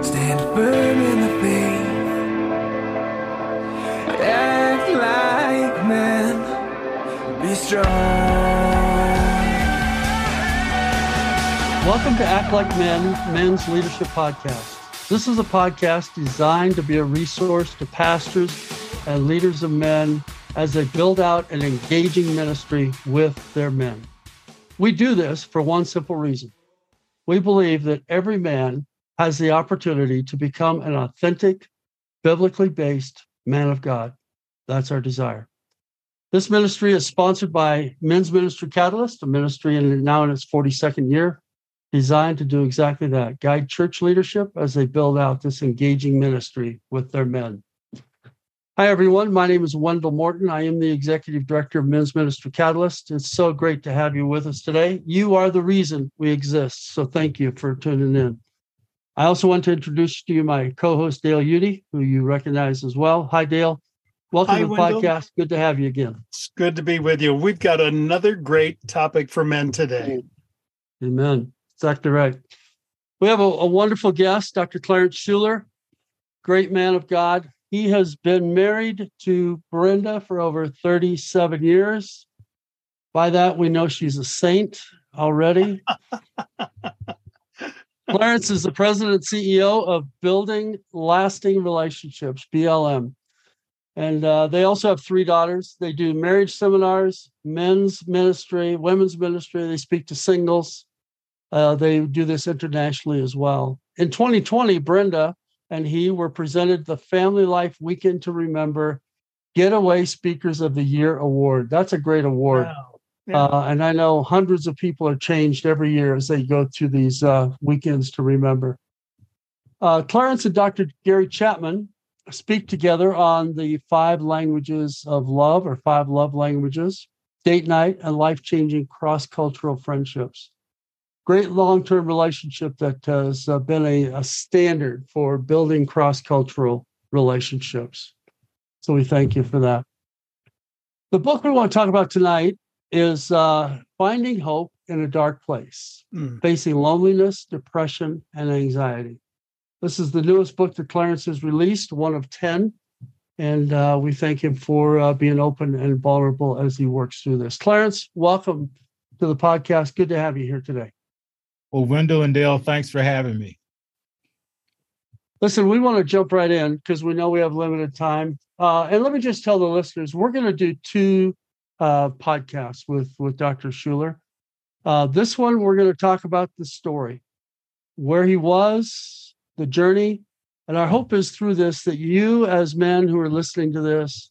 Stand firm in the faith. Act like men. Be strong. Welcome to Act Like Men, Men's Leadership Podcast. This is a podcast designed to be a resource to pastors and leaders of men as they build out an engaging ministry with their men. We do this for one simple reason. We believe that every man has the opportunity to become an authentic, biblically based man of God. That's our desire. This ministry is sponsored by Men's Ministry Catalyst, a ministry in, now in its 42nd year designed to do exactly that guide church leadership as they build out this engaging ministry with their men. Hi, everyone. My name is Wendell Morton. I am the Executive Director of Men's Ministry Catalyst. It's so great to have you with us today. You are the reason we exist. So thank you for tuning in. I also want to introduce to you my co host, Dale Udy, who you recognize as well. Hi, Dale. Welcome Hi, to the Wendell. podcast. Good to have you again. It's good to be with you. We've got another great topic for men today. Amen. Exactly right. We have a, a wonderful guest, Dr. Clarence Shuler, great man of God. He has been married to Brenda for over 37 years. By that, we know she's a saint already. Clarence is the president and CEO of Building Lasting Relationships, BLM. And uh, they also have three daughters. They do marriage seminars, men's ministry, women's ministry. They speak to singles. Uh, they do this internationally as well. In 2020, Brenda and he were presented the Family Life Weekend to Remember Getaway Speakers of the Year Award. That's a great award. Wow. Yeah. Uh, and I know hundreds of people are changed every year as they go through these uh, weekends to remember. Uh, Clarence and Dr. Gary Chapman speak together on the five languages of love or five love languages, date night, and life changing cross cultural friendships. Great long term relationship that has uh, been a, a standard for building cross cultural relationships. So we thank you for that. The book we want to talk about tonight is uh, Finding Hope in a Dark Place, Mm. Facing Loneliness, Depression, and Anxiety. This is the newest book that Clarence has released, one of 10. And uh, we thank him for uh, being open and vulnerable as he works through this. Clarence, welcome to the podcast. Good to have you here today. Well, Wendell and Dale, thanks for having me. Listen, we want to jump right in because we know we have limited time. Uh, and let me just tell the listeners we're going to do two uh, podcasts with, with Dr. Shuler. Uh, this one, we're going to talk about the story, where he was, the journey. And our hope is through this that you, as men who are listening to this,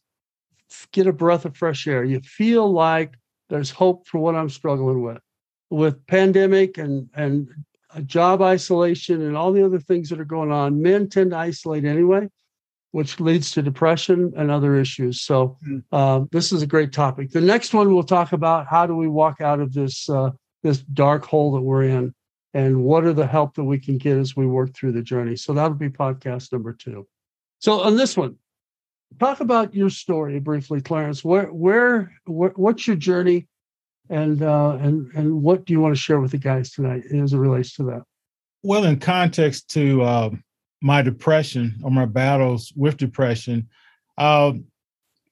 get a breath of fresh air. You feel like there's hope for what I'm struggling with, with pandemic and and job isolation and all the other things that are going on. Men tend to isolate anyway, which leads to depression and other issues. So Mm. uh, this is a great topic. The next one we'll talk about how do we walk out of this uh, this dark hole that we're in, and what are the help that we can get as we work through the journey. So that'll be podcast number two. So on this one, talk about your story briefly, Clarence. Where where, where what's your journey? And uh, and and what do you want to share with the guys tonight as it relates to that? Well, in context to uh, my depression or my battles with depression, uh,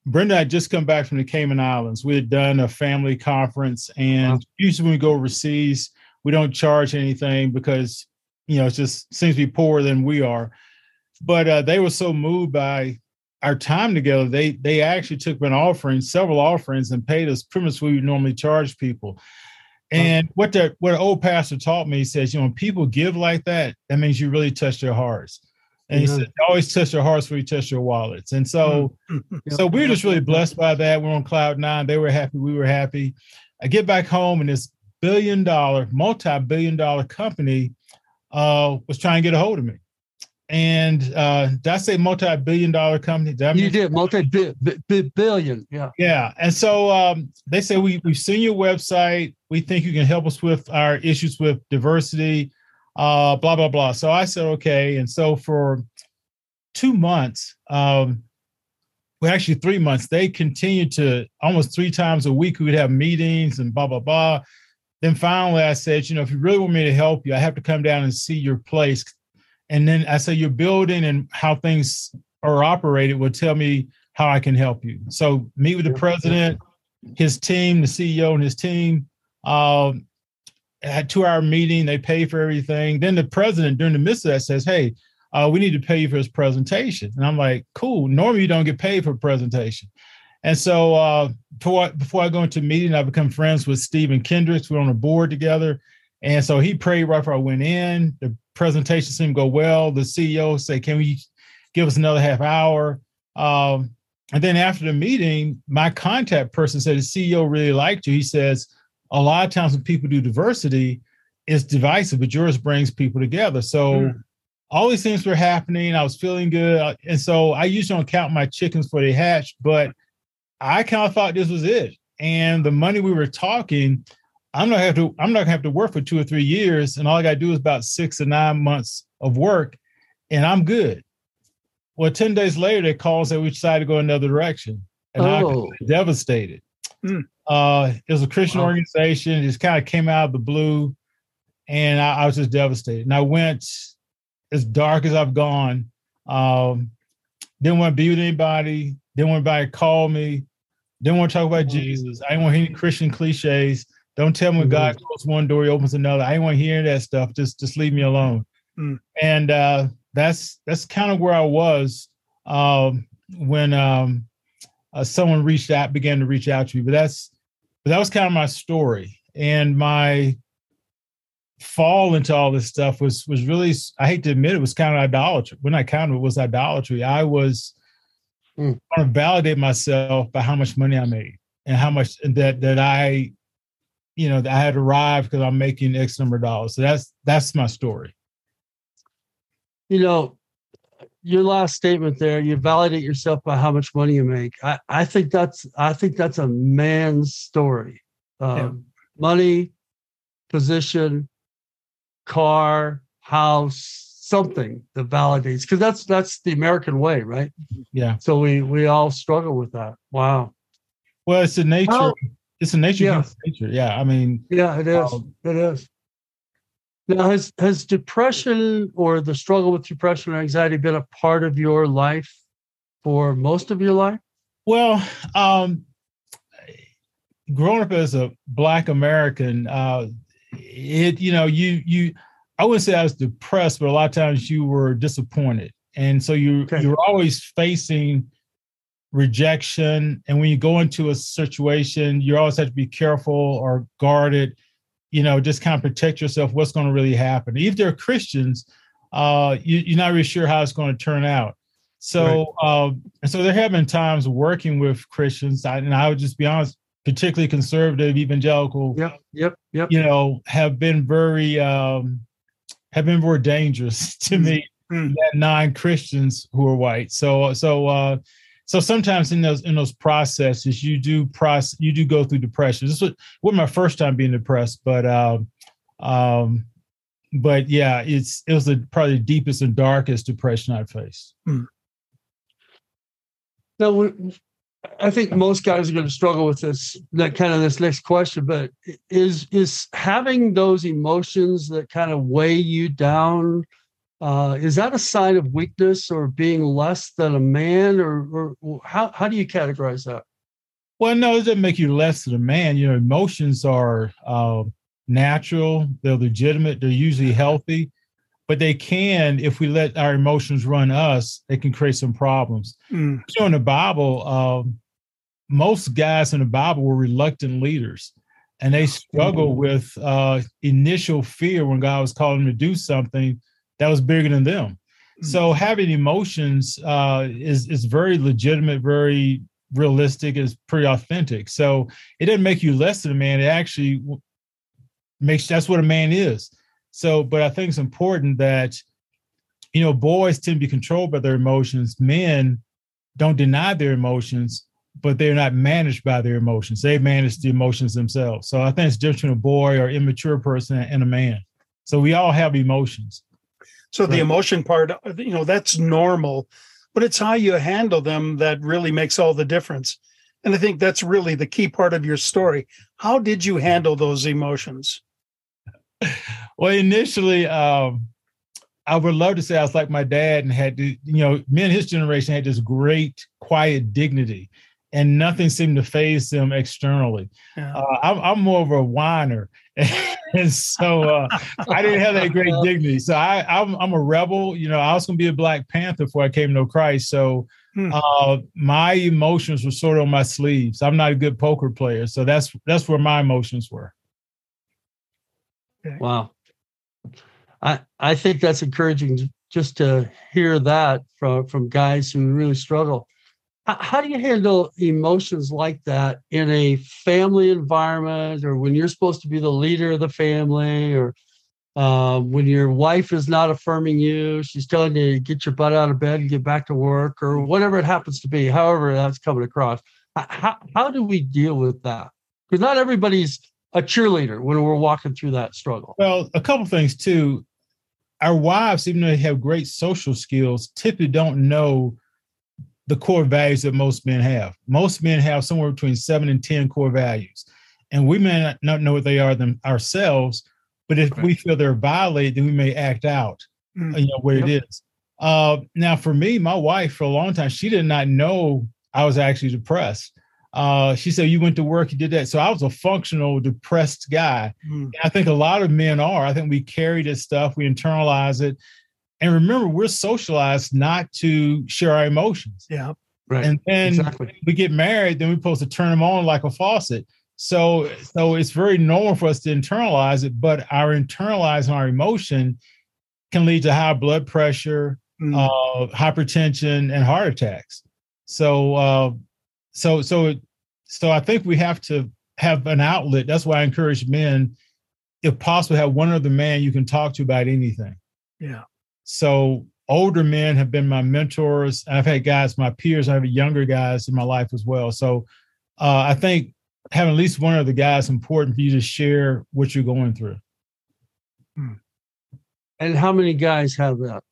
Brenda had just come back from the Cayman Islands. We had done a family conference, and Wow. usually when we go overseas, we don't charge anything because you know it just seems to be poorer than we are. But uh, they were so moved by our time together, they they actually took an offering, several offerings, and paid us pretty much what we normally charge people. And what the what an old pastor taught me, he says, you know, when people give like that, that means you really touch their hearts. And he Yeah. said, always touch your hearts before you touch your wallets. And so, so we're just really blessed by that. We're on cloud nine. They were happy. We were happy. I get back home and this billion dollar, multi-billion dollar company uh, was trying to get a hold of me. And uh, did I say multi-billion dollar company? Did You did multi bi- bi- bi- billion, yeah. yeah. And so um, they say we we've seen your website. We think you can help us with our issues with diversity, uh, blah blah blah. So I said okay. And so for two months, um, well actually three months, they continued to almost three times a week. We would have meetings and blah blah blah. Then finally, I said, you know, if you really want me to help you, I have to come down and see your place. And then I say your building and how things are operated will tell me how I can help you. So meet with the president, his team, the CEO, and his team. Um, had two hour meeting. They pay for everything. Then the president, during the midst of that, says, "Hey, uh, we need to pay you for his presentation." And I'm like, "Cool. Normally, you don't get paid for a presentation." And so uh, before I, before I go into meeting, I become friends with Stephen Kendricks. We're on a board together, and so he prayed right before I went in. The presentation seemed to go well. The CEO said, "Can we give us another half hour?" Um, and then after the meeting, my contact person said the CEO really liked you. He says a lot of times when people do diversity, it's divisive, but yours brings people together. So mm. all these things were happening. I was feeling good. And so I usually don't count my chickens before they hatch, but I kind of thought this was it. And the money we were talking, I'm not have to, I'm not gonna have to work for two or three years. And all I gotta do is about six or nine months of work, and I'm good. Well, 10 days later, they called and we decided to go another direction. And oh. I was devastated. Mm. Uh, it was a Christian wow. organization. It just kind of came out of the blue. And I, I, was just devastated. And I went as dark as I've gone. Um, didn't want to be with anybody. Didn't want anybody to call me. Didn't want to talk about mm. Jesus. I didn't want any Christian cliches. Don't tell me God mm-hmm. closes one door, he opens another. I didn't want to hear that stuff. Just just leave me alone. Mm. And uh, that's that's kind of where I was um, when um, uh, someone reached out, began to reach out to me. But that's but that was kind of my story and my fall into all this stuff was was really I hate to admit it was kind of idolatry. When I counted it was idolatry. I was mm. trying to validate myself by how much money I made and how much that that I, you know, I had arrived because I'm making X number of dollars. So that's that's my story. You know, your last statement there, you validate yourself by how much money you make. I, I think that's I think that's a man's story. Um, yeah. Money, position, car, house, something that validates because that's that's the American way, right? Yeah. So we we all struggle with that. Wow. Well, it's the nature. Well, it's a nature yeah. nature. Yeah. I mean. Yeah, it is. Um, it is. Now, has has depression or the struggle with depression or anxiety been a part of your life for most of your life? Well, um, growing up as a Black American, uh, it you know you you I wouldn't say I was depressed, but a lot of times you were disappointed, and so you okay. you're always facing rejection. And when you go into a situation, you always have to be careful or guarded you know, just kind of protect yourself. What's going to really happen? If they're Christians, uh, you, are not really sure how it's going to turn out. So, right. uh, and so there have been times working with Christians, and I would just be honest, particularly conservative evangelical. Yep, yep, yep. You know, have been very um, have been very dangerous to mm-hmm. me. Mm-hmm. non Christians who are white. So, so uh, so sometimes in those in those processes you do process you do go through depression this was, was my first time being depressed but um um but yeah it's it was the probably the deepest and darkest depression i've faced hmm. now i think most guys are going to struggle with this that kind of this next question but is is having those emotions that kind of weigh you down uh, is that a sign of weakness or being less than a man, or, or how how do you categorize that? Well, no, it doesn't make you less than a man. You know, emotions are uh, natural; they're legitimate. They're usually healthy, but they can, if we let our emotions run us, they can create some problems. Mm. So, in the Bible, um, most guys in the Bible were reluctant leaders, and they struggle mm. with uh, initial fear when God was calling them to do something that was bigger than them. Mm-hmm. So having emotions uh, is is very legitimate, very realistic, is pretty authentic. So it doesn't make you less than a man. It actually makes that's what a man is. So, but I think it's important that you know boys tend to be controlled by their emotions. Men don't deny their emotions, but they're not managed by their emotions. They manage the emotions themselves. So I think it's different between a boy or immature person and a man. So we all have emotions. So right. the emotion part, you know, that's normal, but it's how you handle them that really makes all the difference. And I think that's really the key part of your story. How did you handle those emotions? Well, initially, um, I would love to say I was like my dad and had to, you know, men his generation had this great, quiet dignity, and nothing seemed to phase them externally. Yeah. Uh, I'm, I'm, more of a whiner, and so uh, I didn't have that great dignity. So I, I'm, I'm a rebel. You know, I was going to be a Black Panther before I came to know Christ. So hmm. uh, my emotions were sort of on my sleeves. I'm not a good poker player, so that's that's where my emotions were. Wow. I I think that's encouraging just to hear that from from guys who really struggle. How, do you handle emotions like that in a family environment, or when you're supposed to be the leader of the family, or uh, when your wife is not affirming you, she's telling you to get your butt out of bed and get back to work, or whatever it happens to be, however that's coming across. How, how do we deal with that? Because not everybody's a cheerleader when we're walking through that struggle? Well, a couple things too. Our wives, even though they have great social skills, typically don't know the core values that most men have. Most men have somewhere between seven and 10 core values. And we may not know what they are them ourselves, but if we feel they're violated, then we may act out, mm. you know, where yep. it is. Uh, now, for me, my wife, for a long time, she did not know I was actually depressed. Uh, she said, You went to work, you did that. So I was a functional, depressed guy. Mm. I think a lot of men are. I think we carry this stuff, we internalize it. And remember, we're socialized not to share our emotions. Yeah. Right. And then exactly. we get married, then we're supposed to turn them on like a faucet. So, so it's very normal for us to internalize it, but our internalizing our emotion can lead to high blood pressure, mm. uh, hypertension, and heart attacks. So, uh, so, so so I think we have to have an outlet. That's why I encourage men, if possible, have one other man you can talk to about anything. Yeah. So older men have been my mentors. I've had guys, my peers. I have younger guys in my life as well. So uh, I think having at least one of the guys important for you to share what you're going through. Hmm. And how many guys have that?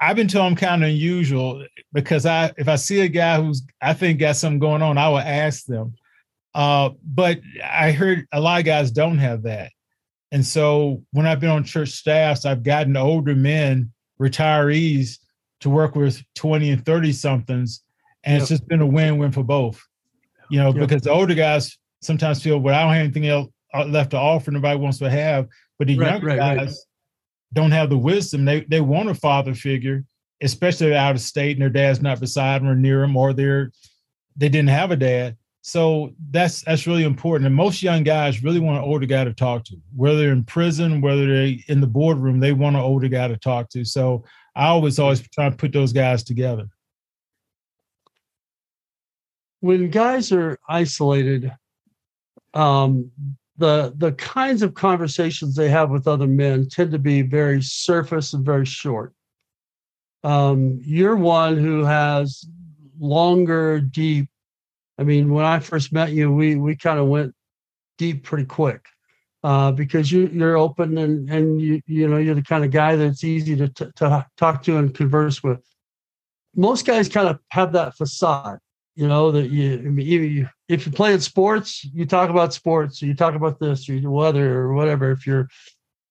I've been told I'm kind of unusual because I if I see a guy who's I think got something going on, I will ask them. Uh, but I heard a lot of guys don't have that. And so when I've been on church staffs, I've gotten older men, retirees, to work with 20 and 30 somethings. And yep. it's just been a win-win for both. You know, yep. because the older guys sometimes feel, well, I don't have anything else uh, left to offer, nobody wants to have. But the right, younger right, guys, right don't have the wisdom. They they want a father figure, especially out of state, and their dad's not beside them or near them, or they're they didn't have a dad. So that's that's really important. And most young guys really want an older guy to talk to, whether they're in prison, whether they're in the boardroom, they want an older guy to talk to. So I always always try to put those guys together. When guys are isolated, um, the the kinds of conversations they have with other men tend to be very surface and very short. Um, you're one who has longer, deep. I mean, when I first met you, we we kind of went deep pretty quick uh, because you you're open and and you you know you're the kind of guy that's easy to t- to talk to and converse with. Most guys kind of have that facade you know that you, I mean, you if you're playing sports you talk about sports or you talk about this or the weather or whatever if you're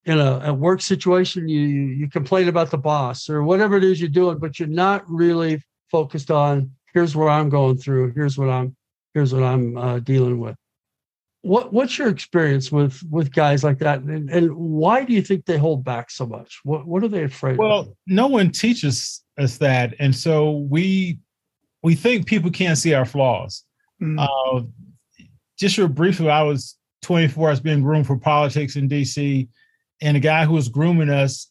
in a, a work situation you you complain about the boss or whatever it is you're doing but you're not really focused on here's where i'm going through here's what i'm here's what i'm uh, dealing with what what's your experience with with guys like that and, and why do you think they hold back so much what what are they afraid of? well of? no one teaches us that and so we we think people can't see our flaws. Mm-hmm. Uh, just real briefly, I was 24. I was being groomed for politics in DC, and a guy who was grooming us,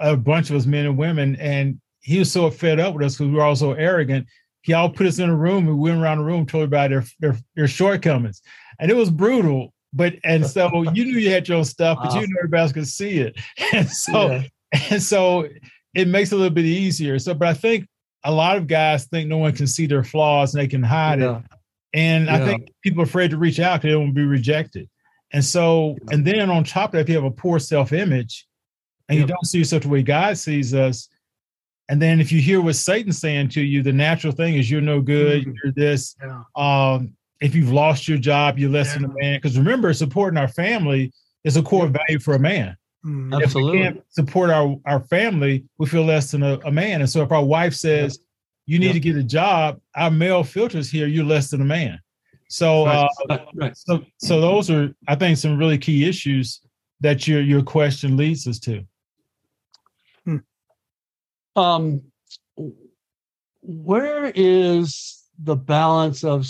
a bunch of us, men and women, and he was so fed up with us because we were all so arrogant. He all put us in a room and we went around the room, told about their, their their shortcomings, and it was brutal. But and so you knew you had your own stuff, but wow. you knew everybody else could see it, and so yeah. and so it makes it a little bit easier. So, but I think a lot of guys think no one can see their flaws and they can hide yeah. it. And yeah. I think people are afraid to reach out because they won't be rejected. And so, and then on top of that, if you have a poor self image and you don't see yourself the way God sees us, and then if you hear what Satan's saying to you, the natural thing is you're no good, mm-hmm. you're this. Yeah. Um, if you've lost your job, you're less than a man. Because remember, supporting our family is a core value for a man. Mm. If we can't support our, our family, we feel less than a, a man. And so if our wife says, you need Yeah. to get a job, our male filters here, you're less than a man. So Right, uh, right, right. so so those are I think some really key issues that your your question leads us to. Um where is the balance of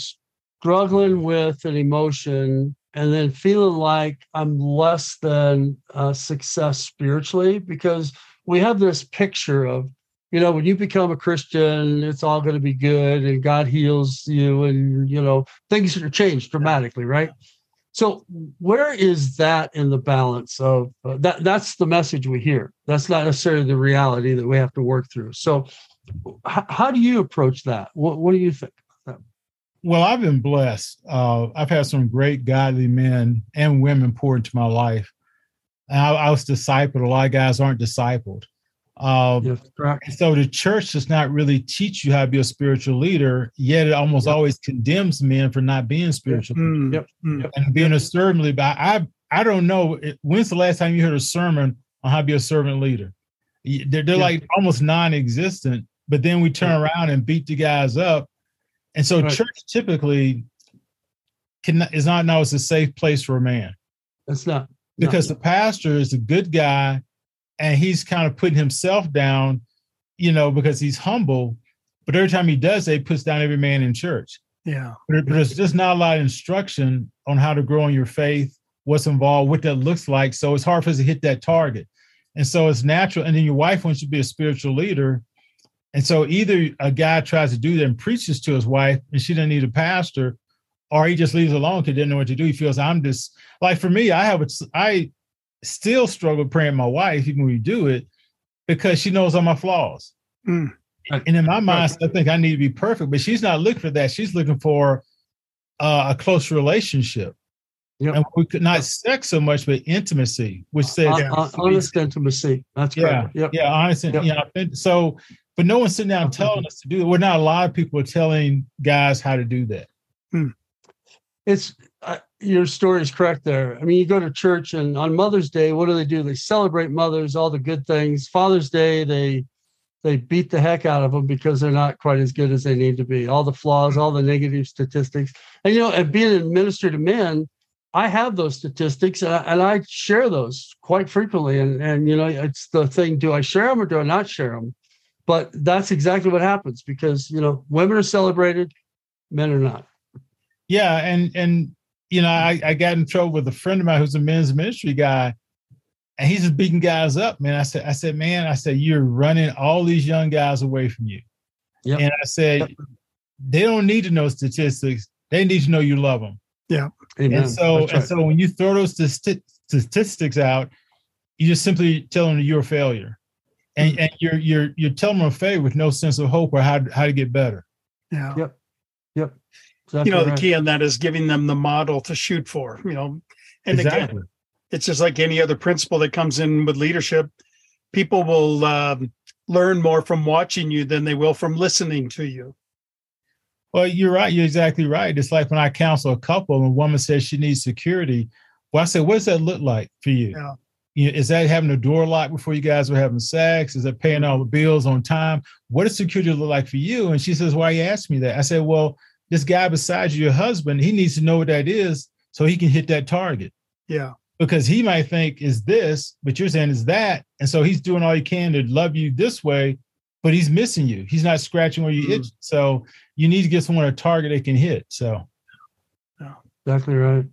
struggling with an emotion and then feeling like i'm less than uh, success spiritually? Because we have this picture of you know when you become a christian it's all going to be good and god heals you and you know things are changed dramatically right so where is that in the balance of uh, that? That's the message we hear. That's not necessarily the reality that we have to work through. So, h- how do you approach that? What, what do you think? Well, I've been blessed. Uh, I've had some great godly men and women pour into my life. I, I was discipled. A lot of guys aren't discipled. Uh, Yes, correct. And so the church does not really teach you how to be a spiritual leader, yet it almost Yep. always condemns men for not being spiritual Mm. Yep. Mm. and being a servant leader. But I, I don't know. When's the last time you heard a sermon on how to be a servant leader? They're, they're Yeah. like almost non-existent. But then we turn around and beat the guys up, and so Right. church typically can is not known as a safe place for a man That's not no. because the pastor is a good guy and he's kind of putting himself down, you know, because he's humble. But every time he does that, he puts down every man in church. Yeah. But, there's just not a lot of instruction on how to grow in your faith, what's involved, what that looks like. So it's hard for us to hit that target. And so it's natural. And then your wife wants you to be a spiritual leader. And so either a guy tries to do that and preaches to his wife and she doesn't need a pastor, or he just leaves alone because he didn't know what to do. He feels I'm just like for me, I have a I still struggle praying my wife, even when we do it, because she knows all my flaws. Mm. And in my mind, I think I need to be perfect, but she's not looking for that. She's looking for uh, a close relationship. Yep. And we could not sex so much, but intimacy, which says Hon- hon- honest intimacy. That's yeah, correct. Yep. yeah, honest. and- Yep. Yeah, and so, but no one's sitting down Okay. telling us to do it. We're not a lot of people are telling guys how to do that. it's uh, your story is correct there. I mean, you go to church and on Mother's Day, what do they do? They celebrate mothers, all the good things. Father's Day, they they beat the heck out of them because they're not quite as good as they need to be. All the flaws, all the negative statistics, and you know, and being a minister to men, I have those statistics and I, and I share those quite frequently. And and you know, it's the thing: do I share them or do I not share them? But that's exactly what happens because you know, women are celebrated, men are not. Yeah, and and you know, I, I got in trouble with a friend of mine who's a men's ministry guy, and he's just beating guys up, man. I said, I said, man, I said, you're running all these young guys away from you. Yep. And I said, Yep. they don't need to know statistics. They need to know you love them. Amen. And so, That's and so when you throw those stati- statistics out, you just simply tell them that you're a failure, Mm-hmm. and, and you're you're you're telling them a failure with no sense of hope or how how to get better. Yeah. Yep. You Exactly know, the key on that is giving them the model to shoot for, you know. And again, it's just like any other principle that comes in with leadership. People will um, learn more from watching you than they will from listening to you. Well, you're right. You're exactly right. It's like when I counsel a couple and a woman says she needs security. Well, I said, what does that look like for you? Yeah. You know, is that having a door locked before you guys were having sex? Is that paying all the bills on time? What does security look like for you? And she says, Why you ask me that? I said, Well, this guy beside you, your husband, he needs to know what that is so he can hit that target. Yeah. Because he might think is this, but you're saying is that. And so he's doing all he can to love you this way, but he's missing you. He's not scratching where you Mhm. itch. So you need to get someone a target they can hit. So yeah, Exactly right.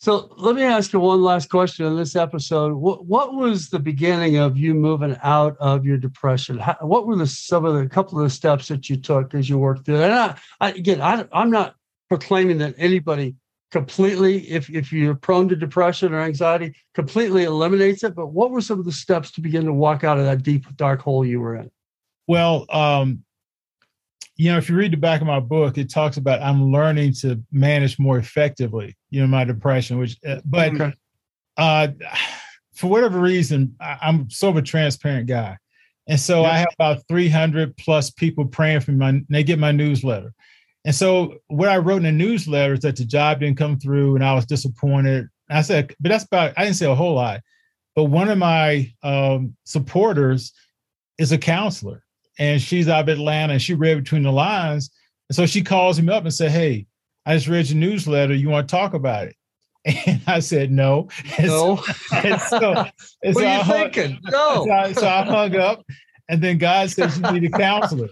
So let me ask you one last question in this episode. What what was the beginning of you moving out of your depression? How, what were the some of the couple of the steps that you took as you worked through? And I, I again, I, I'm not proclaiming that anybody completely, if if you're prone to depression or anxiety, completely eliminates it. But what were some of the steps to begin to walk out of that deep dark hole you were in? Well, um, you know, if you read the back of my book, it talks about I'm learning to manage more effectively, you know, my depression, which, uh, but Okay. uh, for whatever reason, I, I'm sort of a transparent guy. And so Yep. I have about 300 plus people praying for me. My, they get my newsletter. And so what I wrote in the newsletter is that the job didn't come through and I was disappointed. I said, but that's about, I didn't say a whole lot. But one of my um, supporters is a counselor, and she's out of Atlanta, and she read between the lines, and so she calls me up and said, "Hey, I just read your newsletter. You want to talk about it?" And I said no. And No. So, and so, and what so are you hung- thinking? No. so, I, so I hung up, and then God said, "You need a counselor."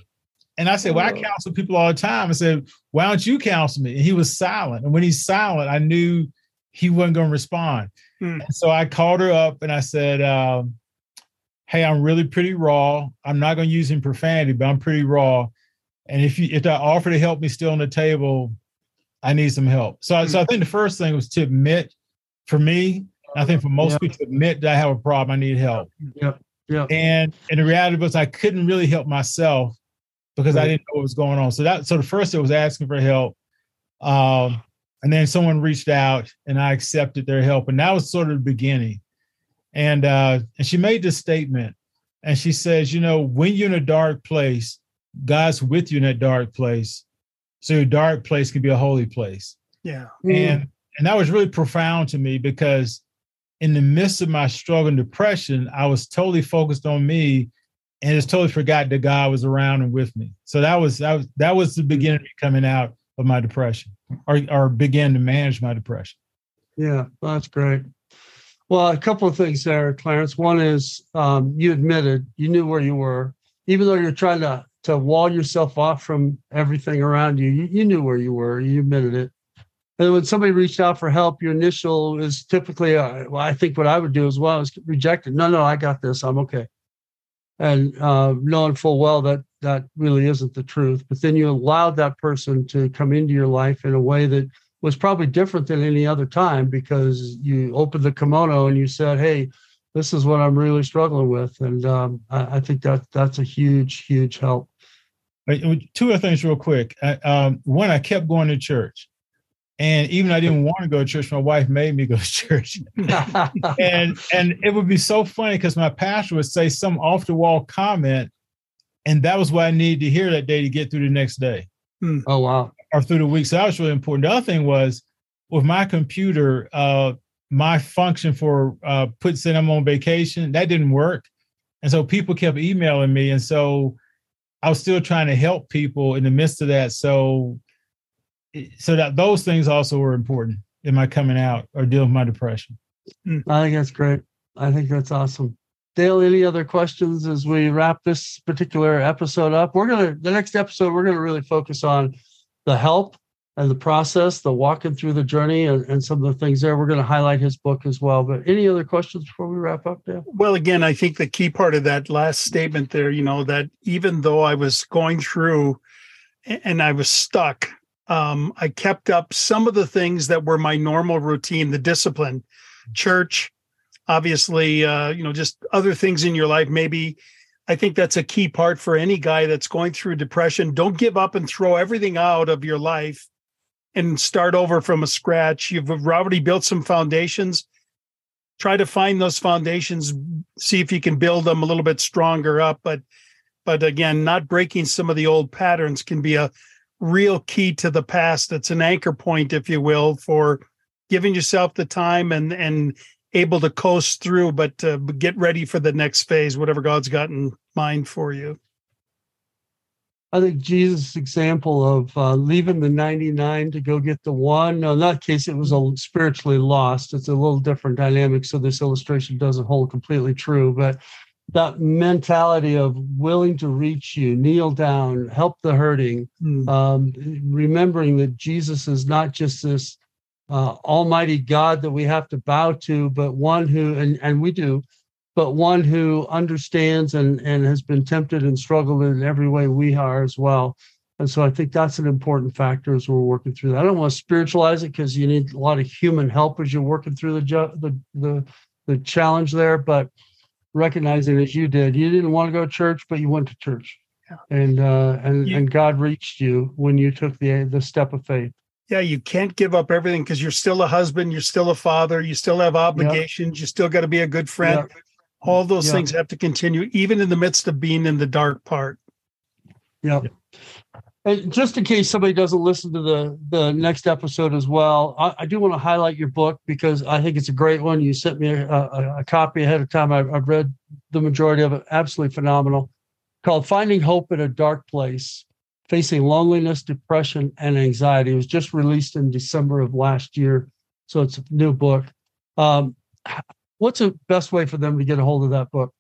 And I said, "Well, I Oh. counsel people all the time." I said, "Why don't you counsel me?" And he was silent. And when he's silent, I knew he wasn't going to respond. Hmm. And so I called her up and I said, um, "Hey, I'm really pretty raw. I'm not going to use any profanity, but I'm pretty raw. And if you if that offer to help me still on the table, I need some help." So, I so I think the first thing was to admit, for me, I think for most Yeah. people, to admit that I have a problem. I need help. Yep. Yep. And and the reality was I couldn't really help myself because I didn't know what was going on. So that so the first it was asking for help. Um, and then someone reached out and I accepted their help. And that was sort of the beginning. And uh, and she made this statement and she says, you know, when you're in a dark place, God's with you in that dark place. So your dark place can be a holy place Yeah. and and that was really profound to me because in the midst of my struggle and depression i was totally focused on me and just totally forgot that god was around and with me so that was that was that was the beginning of me coming out of my depression or or begin to manage my depression Yeah, that's great. Well, a couple of things there, Clarence. One is um, you admitted you knew where you were, even though you're trying to to wall yourself off from everything around you. You, you knew where you were. You admitted it. And when somebody reached out for help, your initial is typically, uh, well, I think what I would do as well is reject it. No, no, I got this. I'm okay. And uh, knowing full well that that really isn't the truth. But then you allowed that person to come into your life in a way that was probably different than any other time because you opened the kimono and you said, "Hey, this is what I'm really struggling with," and um, I, I think that that's a huge, huge help. Uh, two other things real quick. I, um, one i kept going to church. And even i didn't want to go to church my wife made me go to church. And and it would be so funny because my pastor would say some off the wall comment, and that was what I needed to hear that day to get through the next day. Oh wow! Or through the week. So that was really important. The other thing was with my computer, uh, my function for uh, putting saying I'm on vacation that didn't work, and so people kept emailing me, and so I was still trying to help people in the midst of that. So so that those things also were important in my coming out or dealing with my depression. I think that's great. I think that's awesome. Dale, any other questions as we wrap this particular episode up? We're gonna the next episode we're gonna really focus on the help and the process, the walking through the journey, and, and some of the things there. We're gonna highlight his book as well. But any other questions before we wrap up, Dale? Well, again, I think the key part of that last statement there, you know, that even though I was going through and I was stuck, um, I kept up some of the things that were my normal routine, the discipline, church, obviously, uh, you know, just other things in your life. Maybe I think that's a key part for any guy that's going through depression. Don't give up and throw everything out of your life and start over from a scratch. You've already built some foundations try to find those foundations see if you can build them a little bit stronger up but but again not breaking some of the old patterns can be a real key to the past it's an anchor point if you will for giving yourself the time and and able to coast through but uh, get ready for the next phase whatever god's got in mind for you I think Jesus' example of uh, leaving the 99 to go get the one. No, in that case, it was a spiritually lost. It's a little different dynamic. So this illustration doesn't hold completely true. But that mentality of willing to reach you, kneel down, help the hurting, Hmm. um, remembering that Jesus is not just this uh, almighty God that we have to bow to, but one who, and, and we do, but one who understands and, and has been tempted and struggled in every way we are as well. And so I think that's an important factor as we're working through that. I don't want to spiritualize it because you need a lot of human help as you're working through the jo- the the, the challenge there, but recognizing as you did, you didn't want to go to church, but you went to church. Yeah. And uh, and You- and God reached you when you took the the step of faith. Yeah you can't give up everything because you're still a husband you're still a father you still have obligations you still got to be a good friend all those Yeah. things have to continue even in the midst of being in the dark part Yeah. And just in case somebody doesn't listen to the the next episode as well, I, I do want to highlight your book because I think it's a great one. You sent me a, a, a copy ahead of time. I've, I've read the majority of it. Absolutely phenomenal. Called "Finding Hope in a Dark Place: Facing Loneliness, Depression, and Anxiety." It was just released in December of last year, so it's a new book. Um, what's the best way for them to get a hold of that book?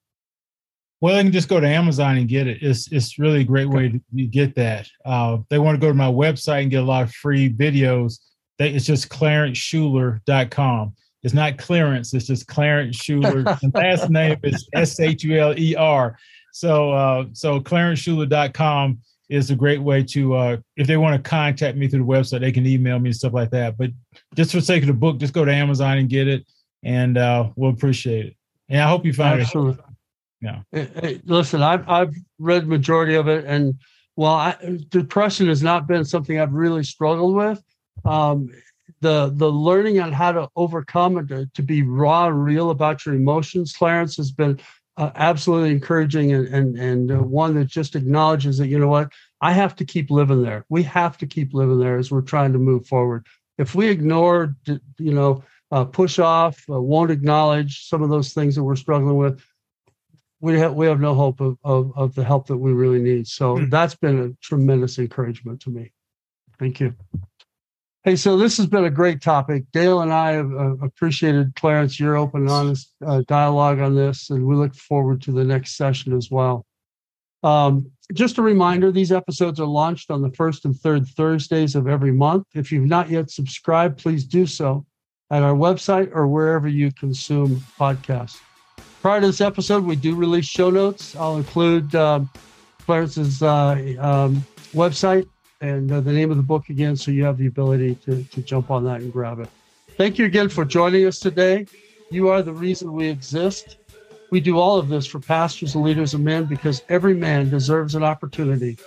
Well, they can just go to Amazon and get it. It's it's really a great way to get that. Uh, they want to go to my website and get a lot of free videos. They, it's just clarenceshuler.com. It's not clearance. It's just Clarence Shuler. the last name is S H U L E R. So uh, so clarenceshuler.com is a great way to uh, if they want to contact me through the website, they can email me and stuff like that. But just for sake of the book, just go to Amazon and get it, and uh, we'll appreciate it. And I hope you find Absolutely. it yeah. Hey, hey, listen, I've I've read majority of it, and while I, depression has not been something I've really struggled with, um, the the learning on how to overcome and to, to be raw and real about your emotions, Clarence, has been uh, absolutely encouraging and and and uh, one that just acknowledges that you know what I have to keep living there. We have to keep living there as we're trying to move forward. If we ignore, you know, uh, push off, uh, won't acknowledge some of those things that we're struggling with, we have we have no hope of, of, of the help that we really need. So mm. that's been a tremendous encouragement to me. Thank you. Hey, so this has been a great topic. Dale and I have uh, appreciated Clarence your open and honest uh, dialogue on this, and we look forward to the next session as well. Um, just a reminder: these episodes are launched on the first and third Thursdays of every month. If you've not yet subscribed, please do so at our website or wherever you consume podcasts prior to this episode, we do release show notes. I'll include um, Clarence's uh, um, website and uh, the name of the book again, so you have the ability to, to jump on that and grab it. Thank you again for joining us today. You are the reason we exist. We do all of this for pastors and leaders of men because every man deserves an opportunity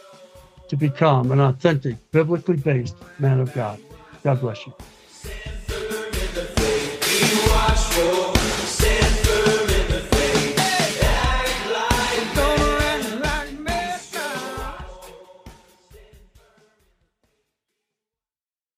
to become an authentic, biblically based man of God. God bless you.